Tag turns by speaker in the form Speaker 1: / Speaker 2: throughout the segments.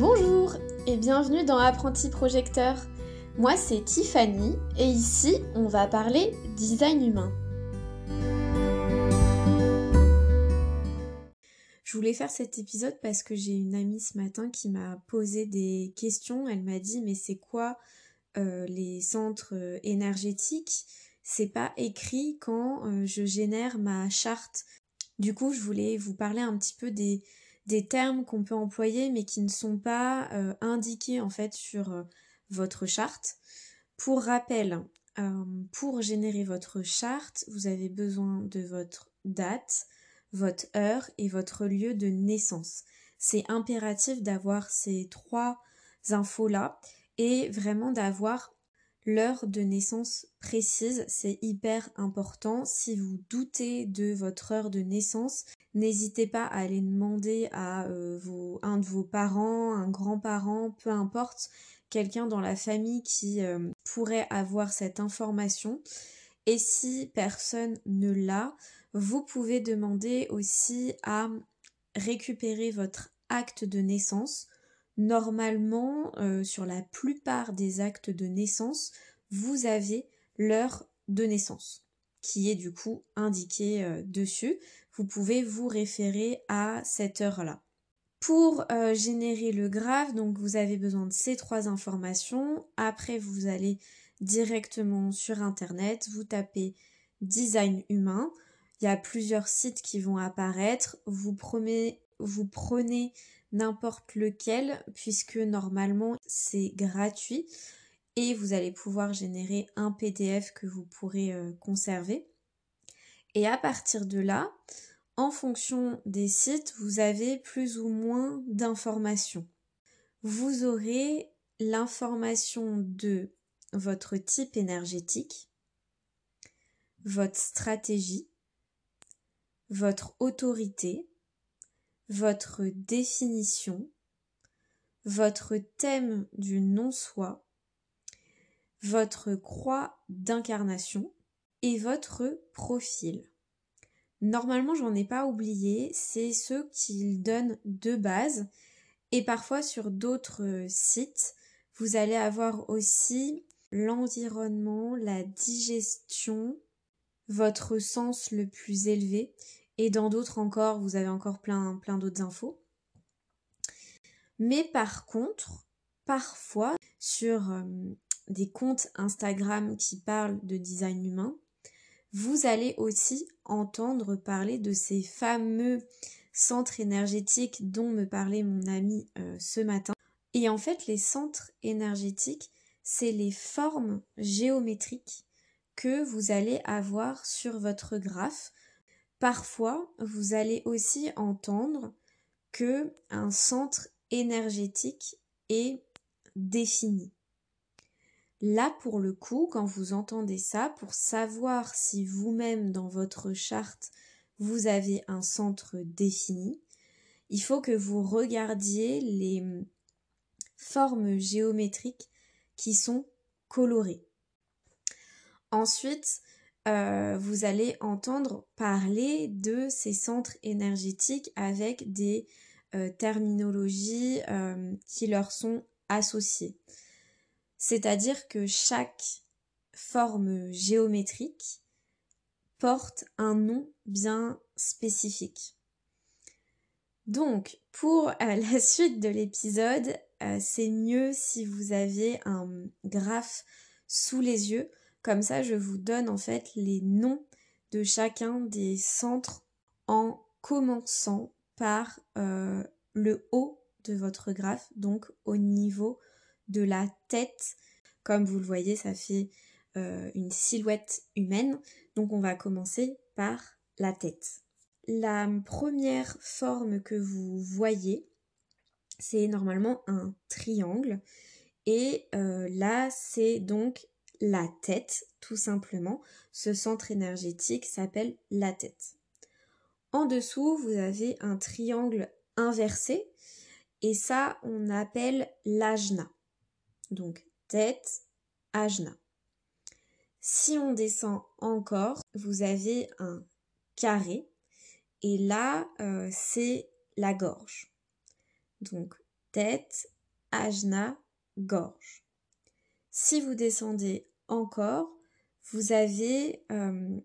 Speaker 1: Bonjour et bienvenue dans Apprenti Projecteur. Moi c'est Tiffany et ici on va parler design humain. Je voulais faire cet épisode parce que j'ai une amie ce matin qui m'a posé des questions. Elle m'a dit mais c'est quoi euh, les centres euh, énergétiques? C'est pas écrit quand euh, je génère ma charte. Du coup je voulais vous parler un petit peu des, des termes qu'on peut employer mais qui ne sont pas euh, indiqués en fait sur euh, votre charte. Pour rappel, euh, pour générer votre charte, vous avez besoin de votre date, votre heure et votre lieu de naissance. C'est impératif d'avoir ces trois infos-là et vraiment d'avoir l'heure de naissance précise. C'est hyper important. Si vous doutez de votre heure de naissance, N'hésitez pas à aller demander à euh, un de vos parents, un grand-parent, peu importe, quelqu'un dans la famille qui euh, pourrait avoir cette information. Et si personne ne l'a, vous pouvez demander aussi à récupérer votre acte de naissance. Normalement, euh, sur la plupart des actes de naissance, vous avez l'heure de naissance qui est du coup indiqué dessus vous pouvez vous référer à cette heure-là. Pour euh, générer le graphe, donc vous avez besoin de ces trois informations. Après, vous allez directement sur Internet, vous tapez design humain. Il y a plusieurs sites qui vont apparaître. Vous prenez, vous prenez n'importe lequel puisque normalement c'est gratuit et vous allez pouvoir générer un PDF que vous pourrez euh, conserver. Et à partir de là, en fonction des sites, vous avez plus ou moins d'informations. Vous aurez l'information de votre type énergétique, votre stratégie, votre autorité, votre définition, votre thème du non-soi, votre croix d'incarnation, et votre profil. Normalement, j'en ai pas oublié, c'est ceux qu'ils donnent de base. Et parfois sur d'autres sites, vous allez avoir aussi l'environnement, la digestion, votre sens le plus élevé. Et dans d'autres encore, vous avez encore plein, d'autres infos. Mais par contre, parfois, sur euh, des comptes Instagram qui parlent de design humain, vous allez aussi entendre parler de ces fameux centres énergétiques dont me parlait mon ami euh, ce matin. Et en fait, les centres énergétiques, c'est les formes géométriques que vous allez avoir sur votre graphe. Parfois, vous allez aussi entendre que un centre énergétique est défini. Là, pour le coup, quand vous entendez ça, pour savoir si vous-même dans votre charte, vous avez un centre défini, il faut que vous regardiez les formes géométriques qui sont colorées. Ensuite, euh, vous allez entendre parler de ces centres énergétiques avec des euh, terminologies euh, qui leur sont associées. C'est-à-dire que chaque forme géométrique porte un nom bien spécifique. Donc, pour la suite de l'épisode, c'est mieux si vous avez un graphe sous les yeux. Comme ça, je vous donne en fait les noms de chacun des centres en commençant par euh, le haut de votre graphe, donc au niveau de la tête. Comme vous le voyez, ça fait euh, une silhouette humaine. Donc on va commencer par la tête. La première forme que vous voyez, c'est normalement un triangle. Et euh, là, c'est donc la tête, tout simplement. Ce centre énergétique s'appelle la tête. En dessous, vous avez un triangle inversé. Et ça, on appelle l'ajna donc tête, ajna. Si on descend encore, vous avez un carré et là, euh, c'est la gorge. Donc tête, ajna, gorge. Si vous descendez encore, vous avez euh,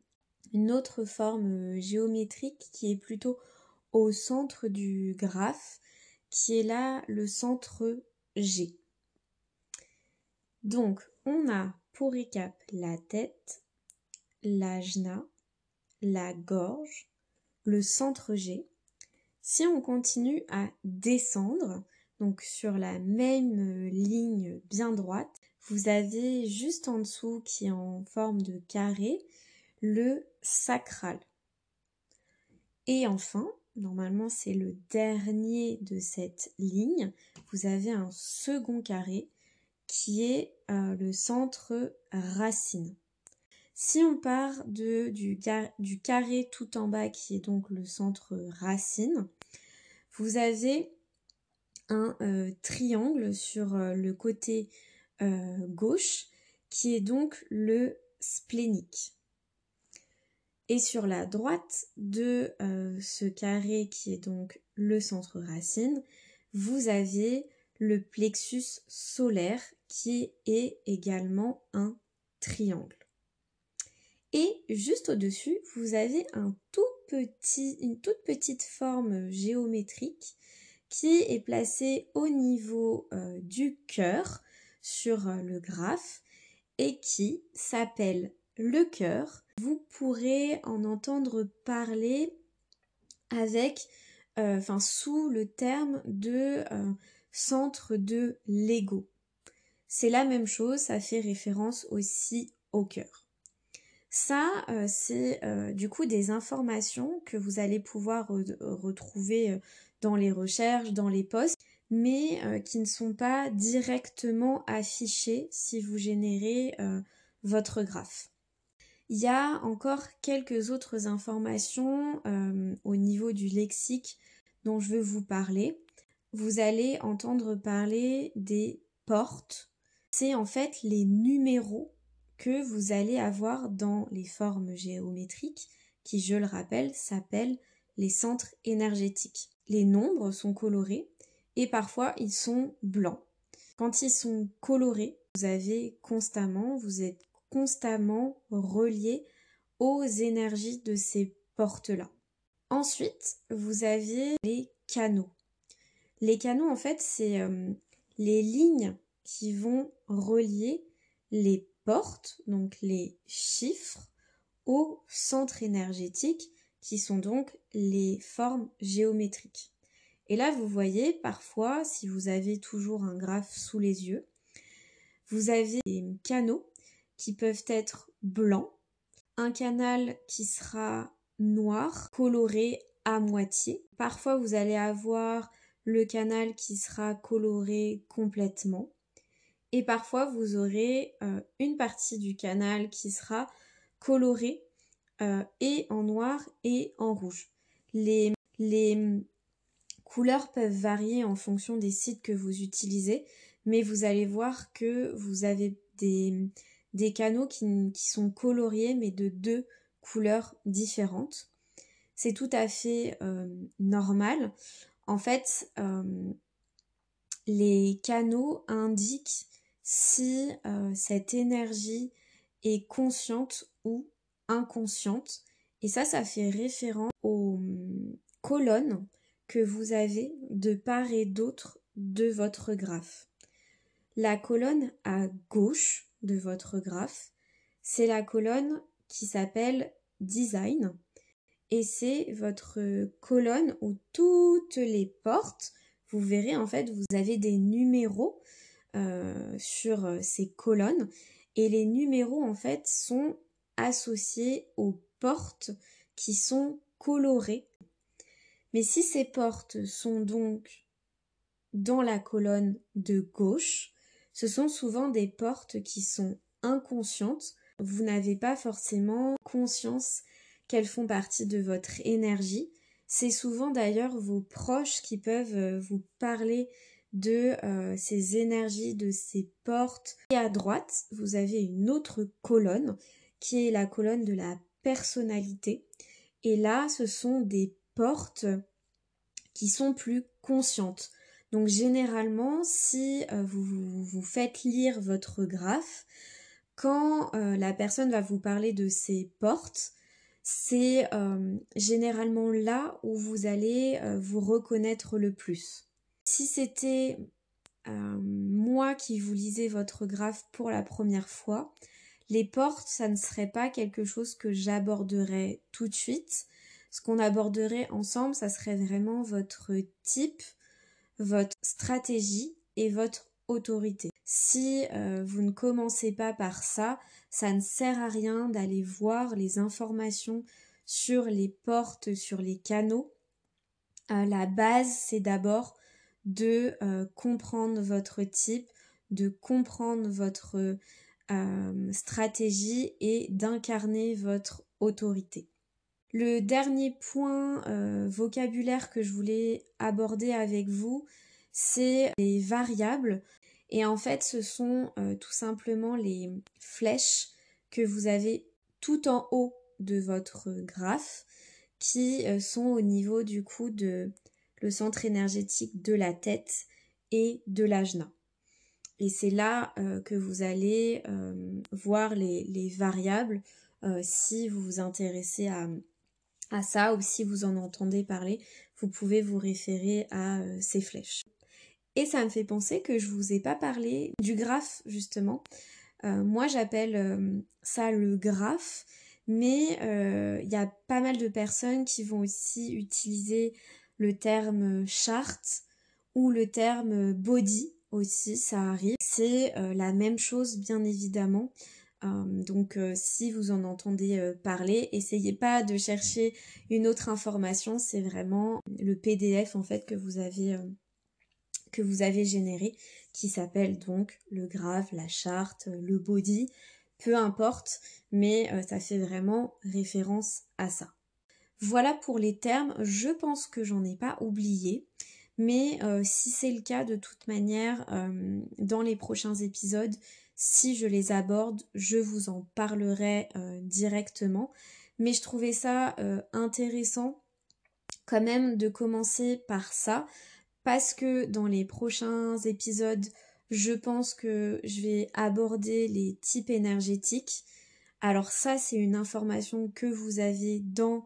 Speaker 1: une autre forme géométrique qui est plutôt au centre du graphe, qui est là le centre G. Donc, on a pour récap la tête, l'ajna, la gorge, le centre G. Si on continue à descendre, donc sur la même ligne bien droite, vous avez juste en dessous qui est en forme de carré le sacral. Et enfin, normalement c'est le dernier de cette ligne, vous avez un second carré qui est euh, le centre racine. Si on part de, du, carré tout en bas qui est donc le centre racine, vous avez un euh, triangle sur euh, le côté gauche qui est donc le splénique. Et sur la droite de ce carré qui est donc le centre racine, vous avez le plexus solaire qui est également un triangle. Et juste au-dessus, vous avez une toute petite forme géométrique qui est placée au niveau euh, du cœur sur euh, le graphe et qui s'appelle le cœur. Vous pourrez en entendre parler avec, euh, enfin, sous le terme de centre de l'ego. C'est la même chose, ça fait référence aussi au cœur. Ça, euh, c'est euh, du coup des informations que vous allez pouvoir retrouver euh, dans les recherches, dans les posts, mais qui ne sont pas directement affichées si vous générez votre graphe. Il y a encore quelques autres informations au niveau du lexique dont je veux vous parler vous allez entendre parler des portes. C'est en fait les numéros que vous allez avoir dans les formes géométriques qui, je le rappelle, s'appellent les centres énergétiques. Les nombres sont colorés et parfois ils sont blancs. Quand ils sont colorés, vous avez constamment, vous êtes constamment relié aux énergies de ces portes-là. Ensuite, vous avez les canaux. Les canaux, en fait, c'est euh, les lignes qui vont relier les portes, donc les chiffres, au centre énergétique, qui sont donc les formes géométriques. Et là, vous voyez, parfois, si vous avez toujours un graphe sous les yeux, vous avez des canaux qui peuvent être blancs, un canal qui sera noir, coloré à moitié. Parfois, vous allez avoir le canal qui sera coloré complètement. Et parfois, vous aurez euh, une partie du canal qui sera colorée euh, et en noir et en rouge. Les, les couleurs peuvent varier en fonction des sites que vous utilisez, mais vous allez voir que vous avez des, canaux qui, qui sont coloriés mais de deux couleurs différentes. C'est tout à fait euh, normal. En fait, euh, les canaux indiquent si euh, cette énergie est consciente ou inconsciente. Et ça, ça fait référence aux hum, colonnes que vous avez de part et d'autre de votre graphe. La colonne à gauche de votre graphe, c'est la colonne qui s'appelle design et c'est votre colonne où toutes les portes, vous verrez en fait, vous avez des numéros euh, sur euh, ces colonnes et les numéros en fait sont associés aux portes qui sont colorées. Mais si ces portes sont donc dans la colonne de gauche, ce sont souvent des portes qui sont inconscientes. Vous n'avez pas forcément conscience qu'elles font partie de votre énergie. C'est souvent d'ailleurs vos proches qui peuvent euh, vous parler de euh, ces énergies, de ces portes. Et à droite, vous avez une autre colonne qui est la colonne de la personnalité. Et là, ce sont des portes qui sont plus conscientes. Donc généralement, si euh, vous, vous, faites lire votre graphe, quand euh, la personne va vous parler de ses portes, c'est euh, généralement là où vous allez vous reconnaître le plus. Si c'était moi qui vous lisais votre graphe pour la première fois, les portes, ça ne serait pas quelque chose que j'aborderais tout de suite. Ce qu'on aborderait ensemble, ça serait vraiment votre type, votre stratégie et votre autorité. Si euh, vous ne commencez pas par ça, ça ne sert à rien d'aller voir les informations sur les portes, sur les canaux. Euh, la base, c'est d'abord de euh, comprendre votre type, de comprendre votre stratégie et d'incarner votre autorité. Le dernier point euh, vocabulaire que je voulais aborder avec vous, c'est les variables. Et en fait, ce sont euh, tout simplement les flèches que vous avez tout en haut de votre graphe qui euh, sont au niveau du coup de le centre énergétique de la tête et de l'ajna. Et c'est là que vous allez voir les, les variables si vous vous intéressez à, à ça ou si vous en entendez parler, vous pouvez vous référer à euh, ces flèches. Et ça me fait penser que je vous ai pas parlé du graphe justement. Euh, moi j'appelle euh, ça le graphe, mais il y a pas mal de personnes qui vont aussi utiliser le terme charte ou le terme body aussi, ça arrive. C'est la même chose bien évidemment. Euh, donc euh, si vous en entendez euh, parler, essayez pas de chercher une autre information, c'est vraiment le PDF en fait que vous avez que vous avez généré qui s'appelle donc le grave, la charte, le body, peu importe, mais ça fait vraiment référence à ça. Voilà pour les termes, je pense que j'en ai pas oublié. Mais si c'est le cas, de toute manière, dans les prochains épisodes, si je les aborde, je vous en parlerai euh, directement. Mais je trouvais ça euh, intéressant quand même de commencer par ça parce que dans les prochains épisodes, je pense que je vais aborder les types énergétiques. Alors ça, c'est une information que vous avez dans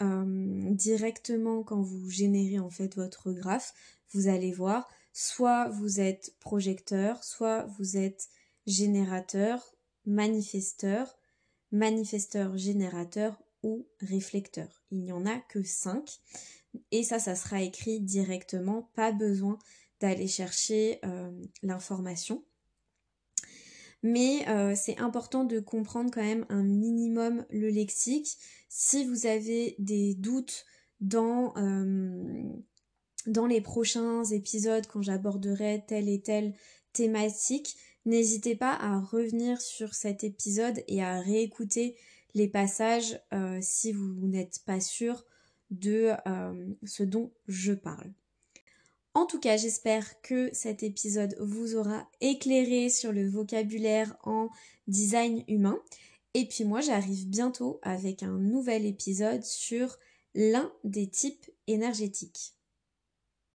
Speaker 1: euh, directement quand vous générez en fait votre graphe. Vous allez voir, soit vous êtes projecteur, soit vous êtes générateur, manifesteur, manifesteur générateur ou réflecteur. Il n'y en a que 5 et ça, ça sera écrit directement, pas besoin d'aller chercher euh, l'information. Mais euh, c'est important de comprendre quand même un minimum le lexique. Si vous avez des doutes dans, euh, dans les prochains épisodes quand j'aborderai telle et telle thématique, N'hésitez pas à revenir sur cet épisode et à réécouter les passages euh, si vous n'êtes pas sûr de euh, ce dont je parle. En tout cas, j'espère que cet épisode vous aura éclairé sur le vocabulaire en design humain. Et puis moi, j'arrive bientôt avec un nouvel épisode sur l'un des types énergétiques.